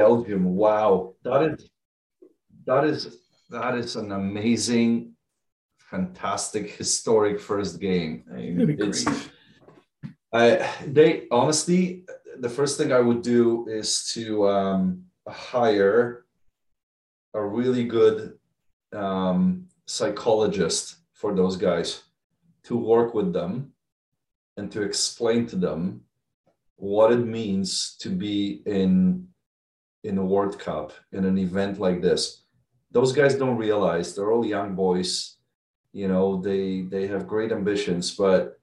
Belgium. Wow, that is that is that is an amazing, fantastic, historic first game. I mean, it's, I, they honestly, the first thing I would do is to um, hire a really good um, psychologist for those guys to work with them and to explain to them what it means to be in in a World Cup in an event like this. Those guys don't realize they're all young boys. You know, they they have great ambitions, but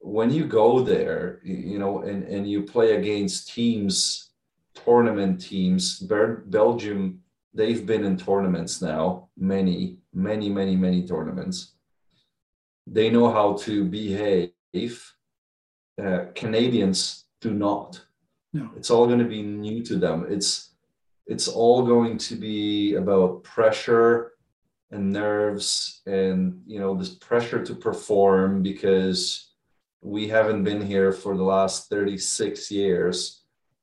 when you go there, you know, and, and you play against teams, tournament teams, Belgium, they've been in tournaments now, many, many, many, many tournaments. They know how to behave. Uh, Canadians do not. No. It's all going to be new to them. It's it's all going to be about pressure and nerves and you know this pressure to perform because we haven't been here for the last 36 years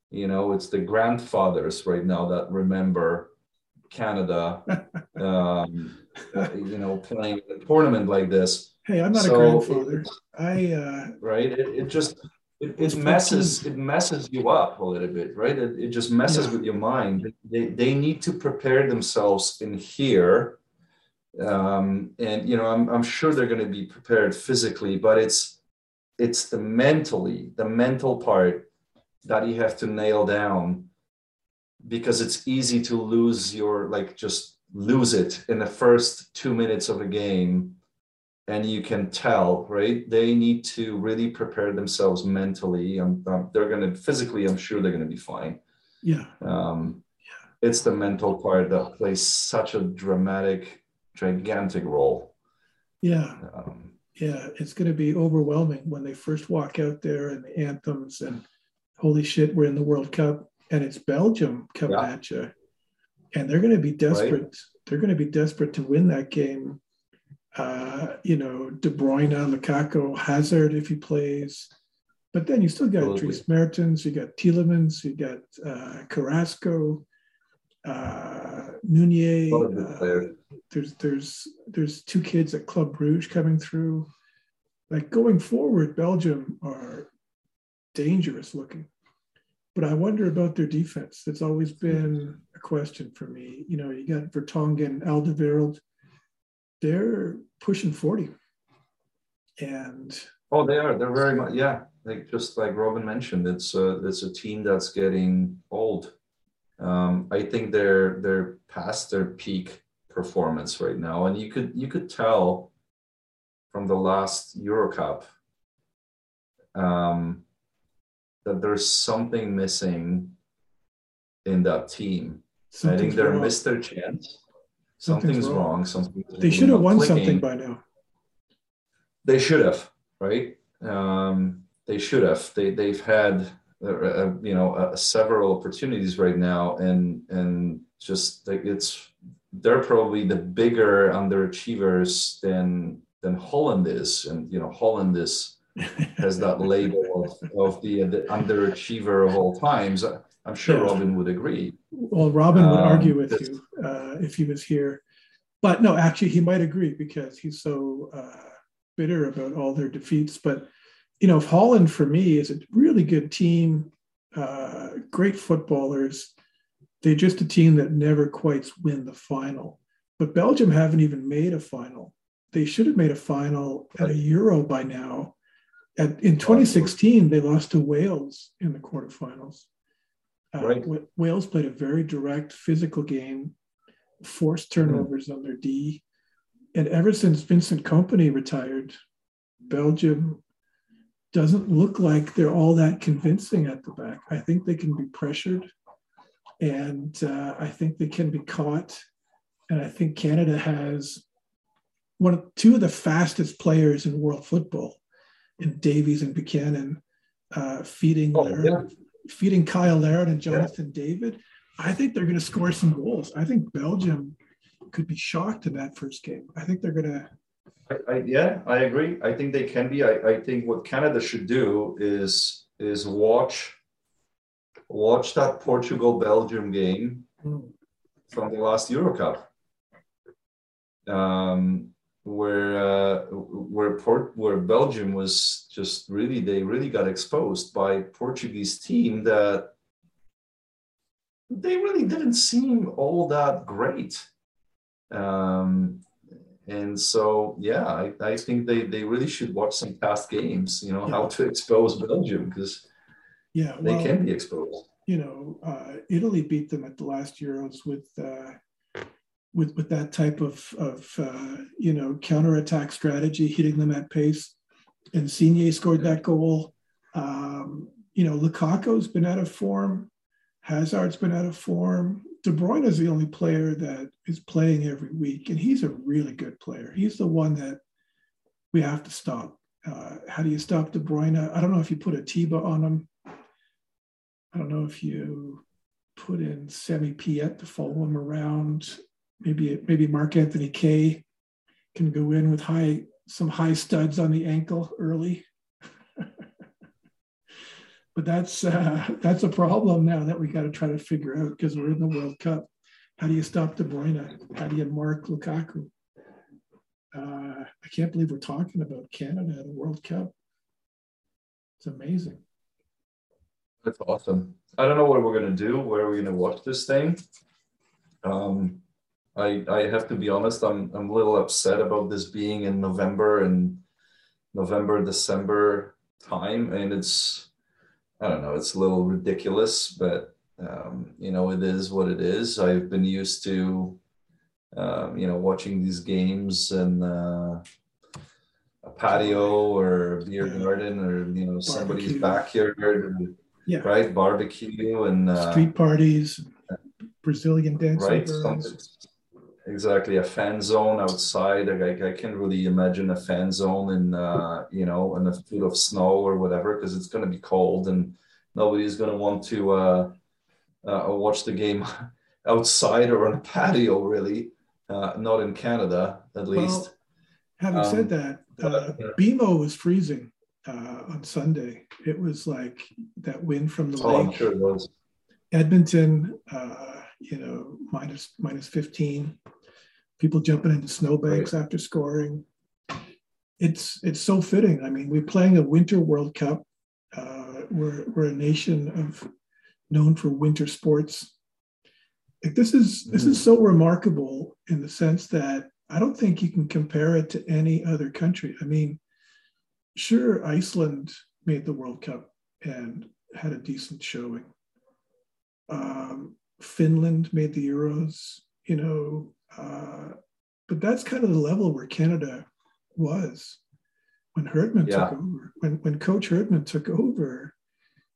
you know it's the grandfathers right now that remember canada um, uh, you know playing a tournament like this hey i'm not so a grandfather i uh right it, it just it, it messes it messes you up a little bit right it, it just messes yeah. with your mind they, they need to prepare themselves in here um, and you know I'm, I'm sure they're going to be prepared physically but it's it's the mentally the mental part that you have to nail down because it's easy to lose your like just lose it in the first two minutes of a game and you can tell right? They need to really prepare themselves mentally. Um, um, they're going to physically i'm sure they're going to be fine. Yeah. Um, yeah. it's the mental part that plays such a dramatic gigantic role. Yeah. Um, yeah it's going to be overwhelming when they first walk out there and the anthems and holy shit we're in the world cup and it's belgium coming yeah. at you and they're going to be desperate right. they're going to be desperate to win that game uh, you know, De Bruyne, Lukaku, Hazard if he plays. But then you still got Absolutely. Dries Mertens, you got Tielemans, you got uh, Carrasco, uh, Meunier. Uh, there's there's there's two kids at Club Bruges coming through. Like going forward, Belgium are dangerous looking. But I wonder about their defense. That's always been a question for me. You know, you got Vertonghen, Alderweireld they're pushing 40. And oh, they are. They're very much, yeah. Like just like Robin mentioned, it's a, it's a team that's getting old. Um, I think they're they're past their peak performance right now, and you could you could tell from the last Euro Cup um, that there's something missing in that team. Something's I think they're missed their chance something's, wrong. wrong. Something they should have won clicking. something by now. They should have, right? Um, they should have. They they've had uh, uh, you know uh, several opportunities right now, and and just like it's they're probably the bigger underachievers than than Holland is, and you know Holland is has that label of, of the, the underachiever of all times. I'm sure yeah. Robin would agree. Well, Robin would um, argue with you uh, if he was here. But no, actually, he might agree because he's so uh, bitter about all their defeats. But, you know, Holland for me is a really good team, uh, great footballers. They're just a team that never quite win the final. But Belgium haven't even made a final. They should have made a final at a Euro by now. At, in 2016, they lost to Wales in the quarterfinals. Uh, right. Wales played a very direct physical game, forced hmm. turnovers mm. on their D. And ever since Vincent Kompany retired, Belgium doesn't look like they're all that convincing at the back. I think they can be pressured and uh, I think they can be caught. And I think Canada has one of two of the fastest players in world football in Davies and Buchanan uh, feeding oh, their, yeah feeding Cyle Larin and Jonathan yeah. David, I think they're going to score some goals. I think Belgium could be shocked in that first game. I think they're going to. I, I, yeah, I agree. I think they can be. I, I think what Canada should do is is watch watch that Portugal Belgium game mm. from the last Euro Cup. Um, where uh, where Port where Belgium was just really they really got exposed by Portuguese team that they really didn't seem all that great. Um, and so yeah, I, I think they, they really should watch some past games, you know, yeah. how to expose Belgium because yeah, well, they can be exposed. You know, uh, Italy beat them at the last Euros with uh, with with that type of of uh, you know counterattack strategy, hitting them at pace. And Insigne scored that goal. Um, you know, Lukaku's been out of form. Hazard's been out of form. De Bruyne is the only player that is playing every week, and he's a really good player. He's the one that we have to stop. Uh, how do you stop De Bruyne? I don't know if you put Atiba on him. I don't know if you put in Sami Piette to follow him around maybe maybe Mark Anthony Kaye can go in with high some high studs on the ankle early. but that's uh, that's a problem now that we got to try to figure out because we're in the World Cup. How do you stop De Bruyne? How do you mark Lukaku? Uh, I can't believe we're talking about Canada at a World Cup. It's amazing. That's awesome. I don't know what we're gonna do. Where are we gonna watch this thing? Um, I, I have to be honest, I'm, I'm a little upset about this being in November and November, December time. And it's, I don't know, it's a little ridiculous, but, um, you know, it is what it is. I've been used to, um, you know, watching these games and uh, a patio or a beer garden or, you know, somebody's backyard, yeah. right? Barbecue and uh, street parties, Brazilian dance. Right exactly a fan zone outside. Like, I, can't really imagine a fan zone in uh, you know in a foot of snow or whatever because it's going to be cold and nobody's going to want to uh, uh, watch the game outside or on a patio. Really, uh, not in Canada at least. Well, having um, said that, uh, BMO was freezing uh, on Sunday. It was like that wind from the oh, lake. I'm sure it was. Edmonton, uh, you know, minus minus 15 people jumping into snowbanks right. after scoring. It's it's so fitting. I mean, we're playing a Winter World Cup. Uh, we're we're a nation of known for winter sports. Like this is this is so remarkable in the sense that I don't think you can compare it to any other country. I mean, sure, Iceland made the World Cup and had a decent showing. Um, Finland made the Euros. You know, uh, but that's kind of the level where Canada was when Herdman yeah. took over. When when Coach Herdman took over,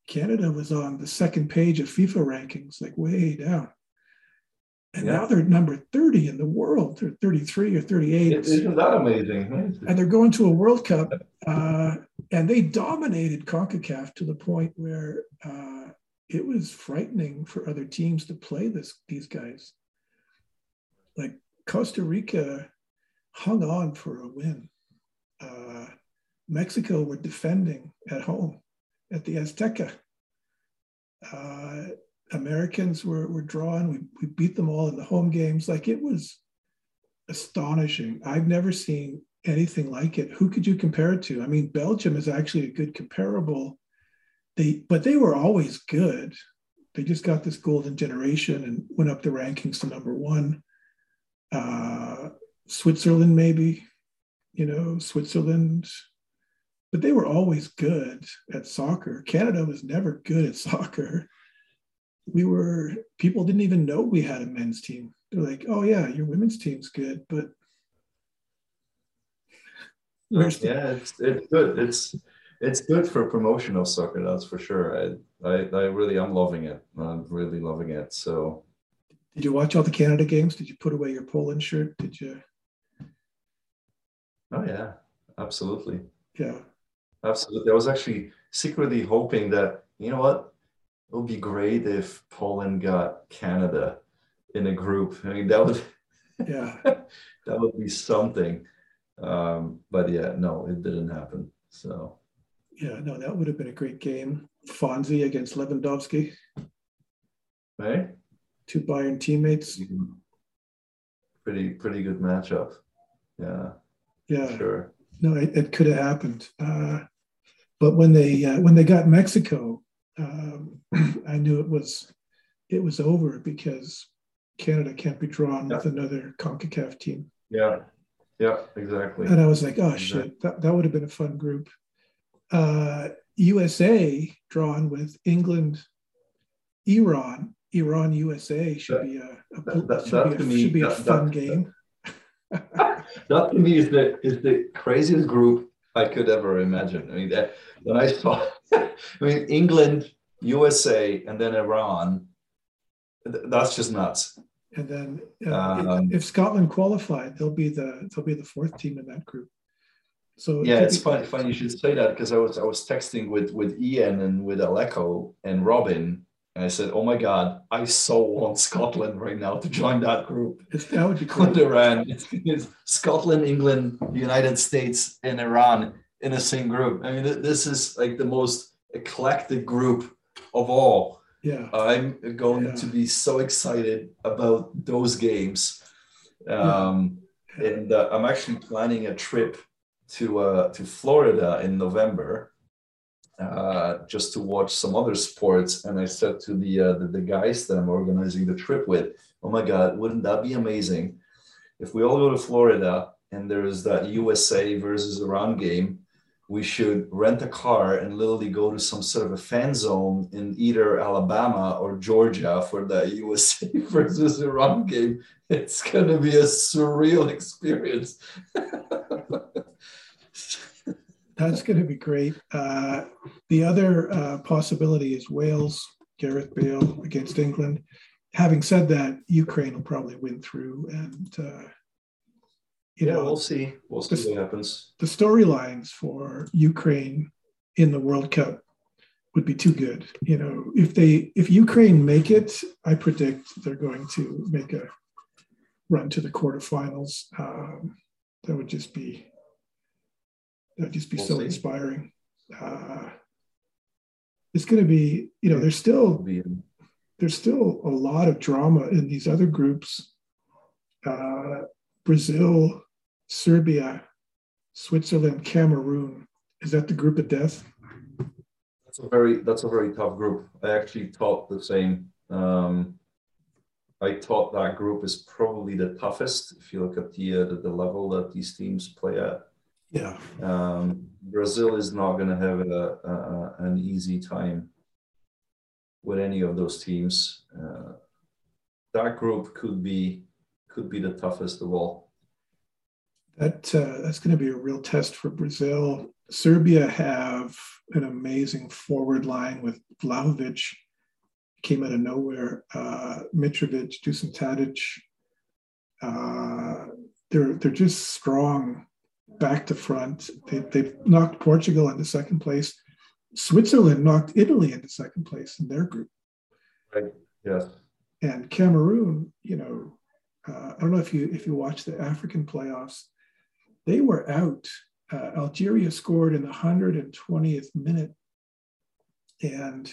Canada was on the second page of FIFA rankings, like way down. And yeah. now they're number 30 in the world. They're 33 or 38. Isn't that amazing? And they're going to a World Cup, uh, and they dominated CONCACAF to the point where uh, it was frightening for other teams to play this these guys like Costa Rica hung on for a win. Uh, Mexico were defending at home at the Azteca. Uh, Americans were, were drawn. We, we beat them all in the home games. Like it was astonishing. I've never seen anything like it. Who could you compare it to? I mean, Belgium is actually a good comparable. They, but they were always good. They just got this golden generation and went up the rankings to number one uh, Switzerland, maybe, you know, Switzerland. But they were always good at soccer. Canada was never good at soccer. We were, people didn't even know we had a men's team. They're like, oh, yeah, your women's team's good, but. Where's the- yeah, it's, it's good. It's, it's good for promotional soccer, that's for sure. I, I, I really, I'm loving it. I'm really loving it. So did you watch all the Canada games? Did you put away your Poland shirt? Did you? Oh yeah, absolutely. Yeah, absolutely. I was actually secretly hoping that you know what, it would be great if Poland got Canada in a group. I mean, that would, yeah, that would be something. Um, but yeah, no, it didn't happen. So. Yeah, no, that would have been a great game. Fonzie against Lewandowski. Right? Two Bayern teammates. Pretty pretty good matchup. Yeah. Yeah. Sure. No, it, it could have happened. Uh, but when they uh, when they got Mexico, um, I knew it was it was over because Canada can't be drawn yeah. with another CONCACAF team. Yeah, yeah, exactly. And I was like, oh exactly. shit, that, that would have been a fun group. Uh, USA drawn with England, Iran, Iran, USA should that, be a, a that, that, should, be a, me, should be a fun game. that to me is the is the craziest group I could ever imagine. I mean, that, when I saw, I mean, England, USA, and then Iran, that's just nuts. And then uh, um, if, if, Scotland qualified, they'll be the they'll be the fourth team in that group. So yeah, it's funny, funny you should say that because I was I was texting with with Ian and with Aleko and Robin, and I said, "Oh my God, I so want Scotland right now to join that group." It's, that would be cool. Iran, it's, it's Scotland, England, the United States, and Iran in the same group. I mean, this is like the most eclectic group of all yeah i'm going yeah. to be so excited about those games um, yeah. and uh, i'm actually planning a trip to uh, to florida in november uh, just to watch some other sports and i said to the, uh, the the guys that i'm organizing the trip with oh my god wouldn't that be amazing if we all go to florida and there's that usa versus iran game we should rent a car and literally go to some sort of a fan zone in either Alabama or Georgia for the USA versus Iran game. It's going to be a surreal experience. That's going to be great. Uh, the other uh, possibility is Wales, Gareth Bale against England. Having said that, Ukraine will probably win through and uh, you yeah, know, we'll see. We'll see the, what happens. The storylines for Ukraine in the World Cup would be too good. You know, if they if Ukraine make it, I predict they're going to make a run to the quarterfinals. Um, that would just be that would just be we'll so see. inspiring. Uh, it's going to be, you know, there's still there's still a lot of drama in these other groups. Uh, Brazil Serbia, Switzerland, Cameroon. Is that the group of death? That's a very that's a very tough group. I actually thought the same. Um, I thought that group is probably the toughest if you look at the uh, the, the, level that these teams play at. Yeah. Um, Brazil is not going to have a, a, an easy time with any of those teams. Uh, that group could be could be the toughest of all that uh, that's going to be a real test for Brazil. Serbia have an amazing forward line with Vlahovic, came out of nowhere. Uh, Mitrovic, Dusan Tadic. Uh, they're they're just strong back to front. They, they've knocked Portugal into second place. Switzerland knocked Italy into second place in their group. Right. Yes. And Cameroon, you know, uh, I don't know if you if you watch the African playoffs they were out. Uh, Algeria scored in the 120th minute, and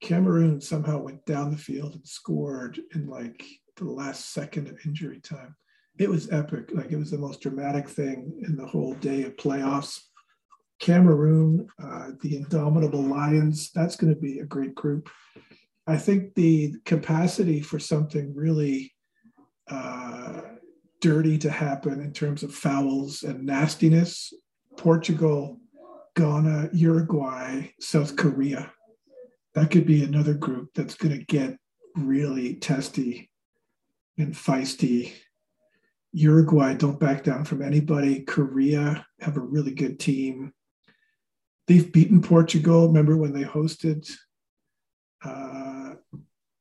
Cameroon somehow went down the field and scored in like the last second of injury time. It was epic. Like it was the most dramatic thing in the whole day of playoffs. Cameroon, uh, the indomitable Lions, that's going to be a great group. I think the capacity for something really uh, dirty to happen in terms of fouls and nastiness. Portugal, Ghana, Uruguay, South Korea. That could be another group that's going to get really testy and feisty. Uruguay don't back down from anybody. Korea have a really good team. They've beaten Portugal. Remember when they hosted uh,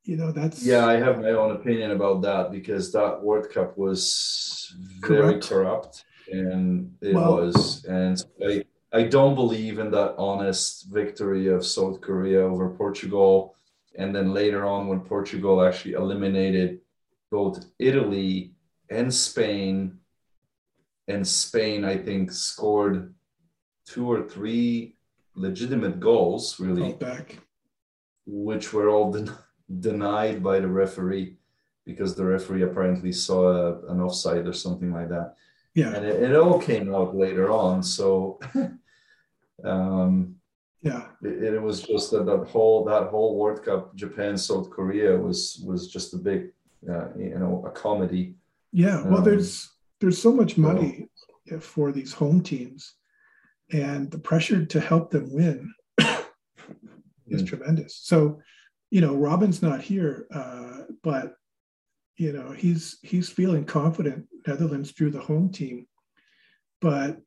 you know that's yeah i have my own opinion about that because that world cup was very corrupt, corrupt and it well, was and i i don't believe in that honest victory of south korea over portugal and then later on when portugal actually eliminated both italy and spain and spain i think scored two or three legitimate goals really back which were all the denied by the referee because the referee apparently saw a, an offside or something like that. Yeah. And it, it all came out later on. So um, yeah, it, it, was just that that whole that whole World Cup, Japan South Korea was was just a big uh, you know a comedy. Yeah. Well, um, there's there's so much money well, for these home teams, and the pressure to help them win is mm-hmm. tremendous. So, you know, Robin's not here, uh, but you know he's he's feeling confident. Netherlands drew the home team, but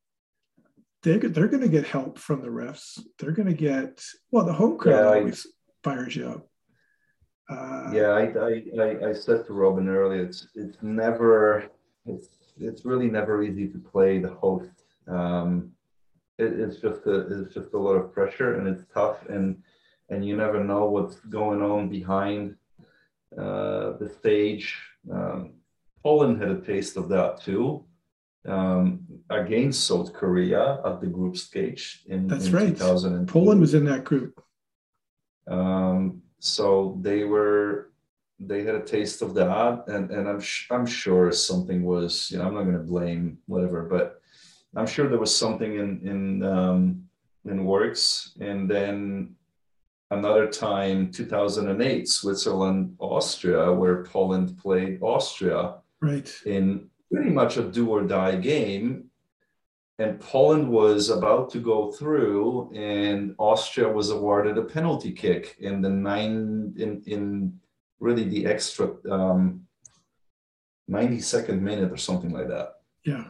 they're they're going to get help from the refs. They're going to get well. The home crowd yeah, always fires you up. Uh, yeah, I, I, I I said to Robin earlier, it's it's never it's it's really never easy to play the host. Um, it, it's just a it's just a lot of pressure and it's tough and and you never know what's going on behind uh, the stage. Um, Poland had a taste of that too um, against South Korea at the group stage in, That's in right. Poland was in that group. Um, so they were they had a taste of that, and and I'm sh- I'm sure something was you know I'm not going to blame whatever, but I'm sure there was something in in um, in works, and then another time 2008 Switzerland Austria where Poland played Austria right in pretty much a do or die game. And Poland was about to go through, and Austria was awarded a penalty kick in the nine in in really the extra um, 92nd minute or something like that. Yeah.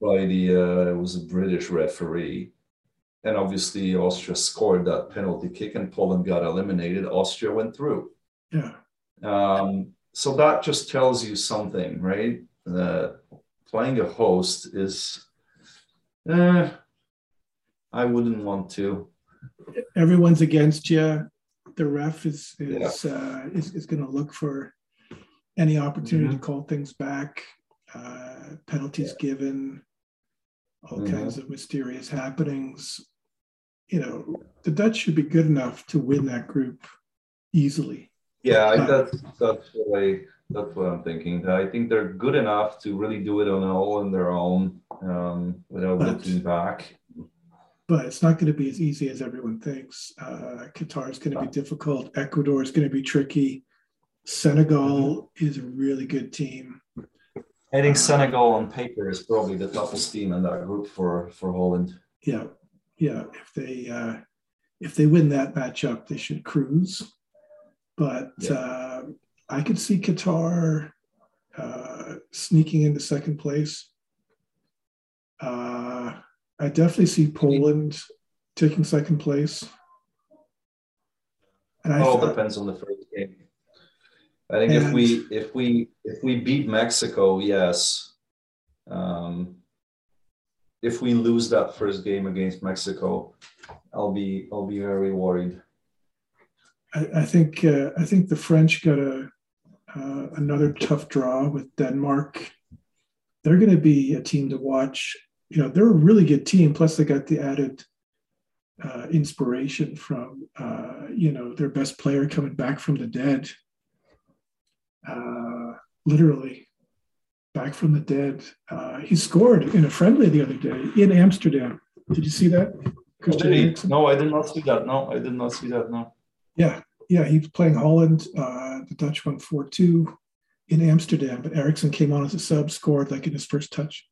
By the uh, it was a British referee. And obviously Austria scored that penalty kick and Poland got eliminated. Austria went through. Yeah. Um, so that just tells you something, right? uh, playing a host is, eh, I wouldn't want to. Everyone's against you. The ref is is yeah. uh, is, is going to look for any opportunity mm-hmm. to call things back. Uh, penalties yeah. given, all mm-hmm. kinds of mysterious happenings. You know, the Dutch should be good enough to win that group easily. Yeah, I, that's that's what I that's what I'm thinking. I think they're good enough to really do it on all on their own um, without but, looking back. But it's not going to be as easy as everyone thinks. Uh, Qatar is going to be difficult. Ecuador is going to be tricky. Senegal mm-hmm. is a really good team. I think Senegal on paper is probably the toughest team in that group for for Holland. Yeah, yeah. If they uh, if they win that matchup, they should cruise. But yeah. uh, I could see Qatar uh, sneaking into second place. Uh, I definitely see Poland taking second place. And I all thought, depends on the first game. I think if we if we if we beat Mexico, yes. Um, if we lose that first game against Mexico, I'll be I'll be very worried. I, I think uh, I think the French got a uh, another tough draw with Denmark. They're going to be a team to watch. You know, they're a really good team. Plus, they got the added uh, inspiration from uh, you know their best player coming back from the dead, uh, literally back from the dead. Uh, he scored in a friendly the other day in Amsterdam. Did you see that? Christian no, I did not see that. No, I did not see that. No. Yeah, yeah, he's playing Holland. Uh, the Dutch won 4 2 in Amsterdam, but Eriksen came on as a sub, scored like in his first touch.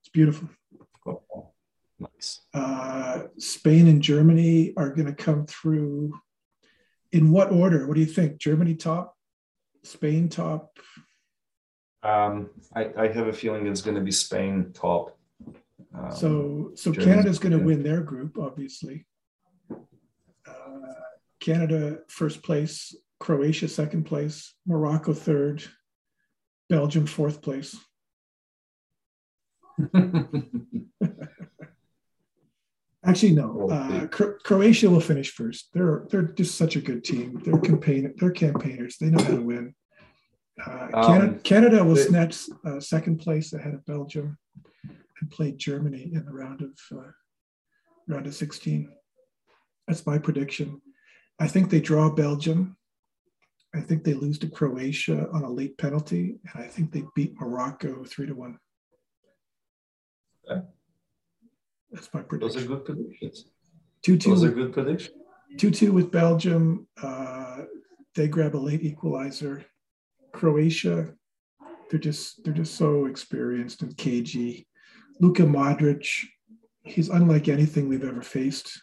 It's beautiful. Nice. Uh, Spain and Germany are going to come through. In what order? What do you think? Germany top, Spain top? Um, I, I have a feeling it's going to be Spain top. Um, so, so Canada's going to win their group, obviously. Canada first place, Croatia second place, Morocco third, Belgium fourth place. Actually, no. Uh, Croatia will finish first. They're they're just such a good team. They're campaign they're campaigners. They know how to win. Uh, Canada, um, Canada will they, snatch uh, second place ahead of Belgium and play Germany in the round of uh, round of 16. That's my prediction. I think they draw Belgium. I think they lose to Croatia on a late penalty, and I think they beat Morocco three to one. Okay. That's my prediction. Those are good predictions. Two two. Those are good predictions. Two two with Belgium. Uh, they grab a late equalizer. Croatia, they're just they're just so experienced and cagey. Luka Modric, he's unlike anything we've ever faced.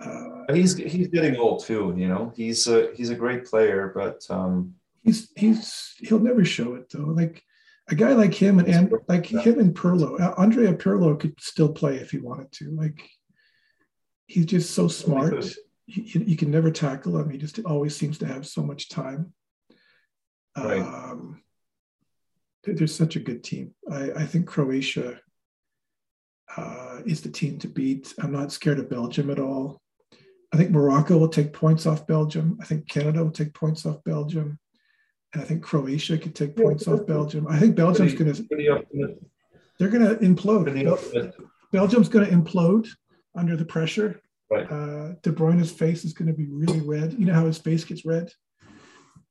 Uh, he's he's getting old too. You know, he's a he's a great player, but um, he's he's he'll never show it though. Like a guy like him and, and like him and Pirlo, uh, Andrea Pirlo could still play if he wanted to. Like he's just so smart. You, you can never tackle him. He just always seems to have so much time. Right. Um, they're such a good team. I, I think Croatia uh, is the team to beat. I'm not scared of Belgium at all. I think Morocco will take points off Belgium. I think Canada will take points off Belgium. And I think Croatia could take points off Belgium. I think Belgium's going to. They're going to implode. Belgium's going to implode under the pressure. Right. Uh, De Bruyne's face is going to be really red. You know how his face gets red?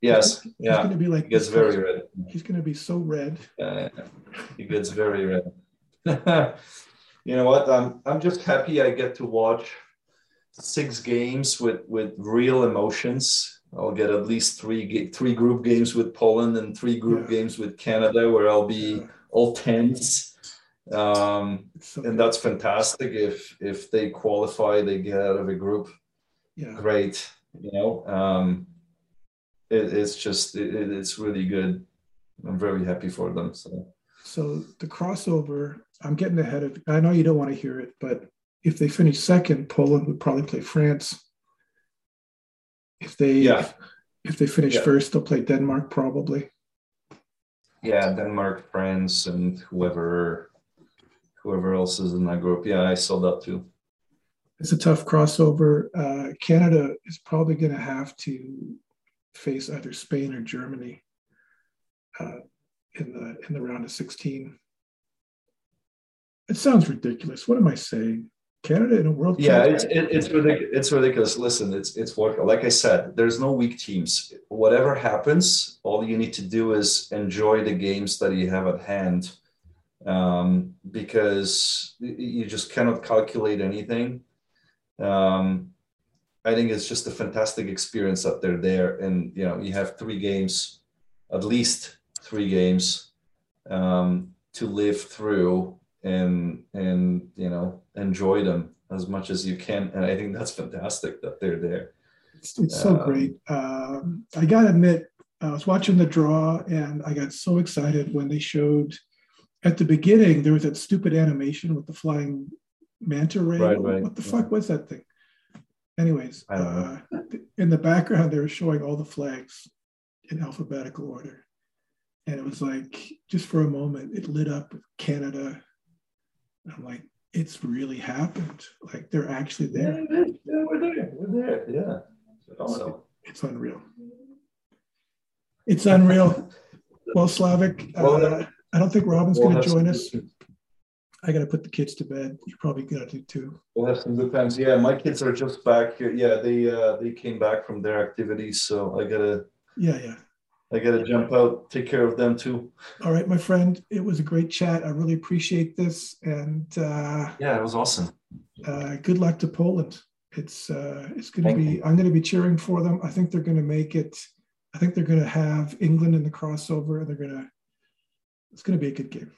Yes. He's yeah. going to be like. He gets very red. He's going to be so red. Yeah, he gets very red. you know what? I'm I'm just happy I get to watch six games with with real emotions I'll get at least three three group games with Poland and three group yeah. games with Canada, where I'll be yeah. all tense. Um, so and that's fantastic. If if they qualify, they get out of a group. Yeah, great. You know, um, it, it's just it, it's really good. I'm very happy for them. So. So the crossover, I'm getting ahead of. I know you don't want to hear it, but if they finish second, Poland would probably play France if they yeah. if, if they finish yeah. first, they'll play Denmark probably. Yeah, Denmark, France, and whoever whoever else is in that group. Yeah, I saw that too. It's a tough crossover. Uh, Canada is probably going to have to face either Spain or Germany uh, in the in the round of 16. It sounds ridiculous. What am I saying? Canada in a World Yeah, it's it, it's ridiculous. It's ridiculous. Listen, it's it's what like I said. There's no weak teams. Whatever happens, all you need to do is enjoy the games that you have at hand, um, because you just cannot calculate anything. Um, I think it's just a fantastic experience that they're there, and you know you have three games, at least three games, um, to live through and and you know enjoy them as much as you can. And i think that's fantastic that they're there. It's, it's so um, great. Um, i gotta admit i was watching the draw and i got so excited when they showed at the beginning there was that stupid animation with the flying manta ray. Right, right. what the fuck was that thing? Anyways uh, in the background they were showing all the flags in alphabetical order. And it was like just for a moment it lit up with canada I'm like, it's really happened. Like they're actually there. Yeah, yeah we're there. We're there. Yeah. So it's unreal. It's unreal. well, Slavic, well, uh, I don't think Robin's we'll going to join us. I got to put the kids to bed. You probably got to do too. We'll have some good times. Yeah, my kids are just back. Yeah, they uh, they came back from their activities, so I gotta. Yeah, yeah. I got to jump out, take care of them too. All right, my friend. It was a great chat. I really appreciate this. And uh, yeah, it was awesome. Uh, good luck to Poland. It's uh, it's going to be. You. I'm going to be cheering for them. I think they're going to make it. I think they're going to have England in the crossover, and they're going to. It's going to be a good game.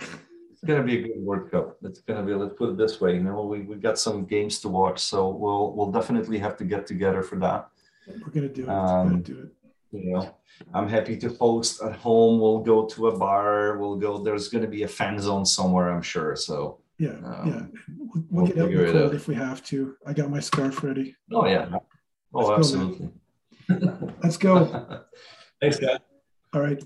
it's going to be a good World Cup. It's going to be. Let's put it this way. You know, we we got some games to watch, so we'll we'll definitely have to get together for that. We're going to do it. Um, we're going to do it you know i'm happy to host at home. We'll go to a bar. We'll go there's going to be a fan zone somewhere i'm sure so yeah um, yeah we'll, we'll, we'll get out in the cold if we have to. I got my scarf ready. Oh yeah. Oh Let's absolutely. Go, Let's go. Thanks guys. All right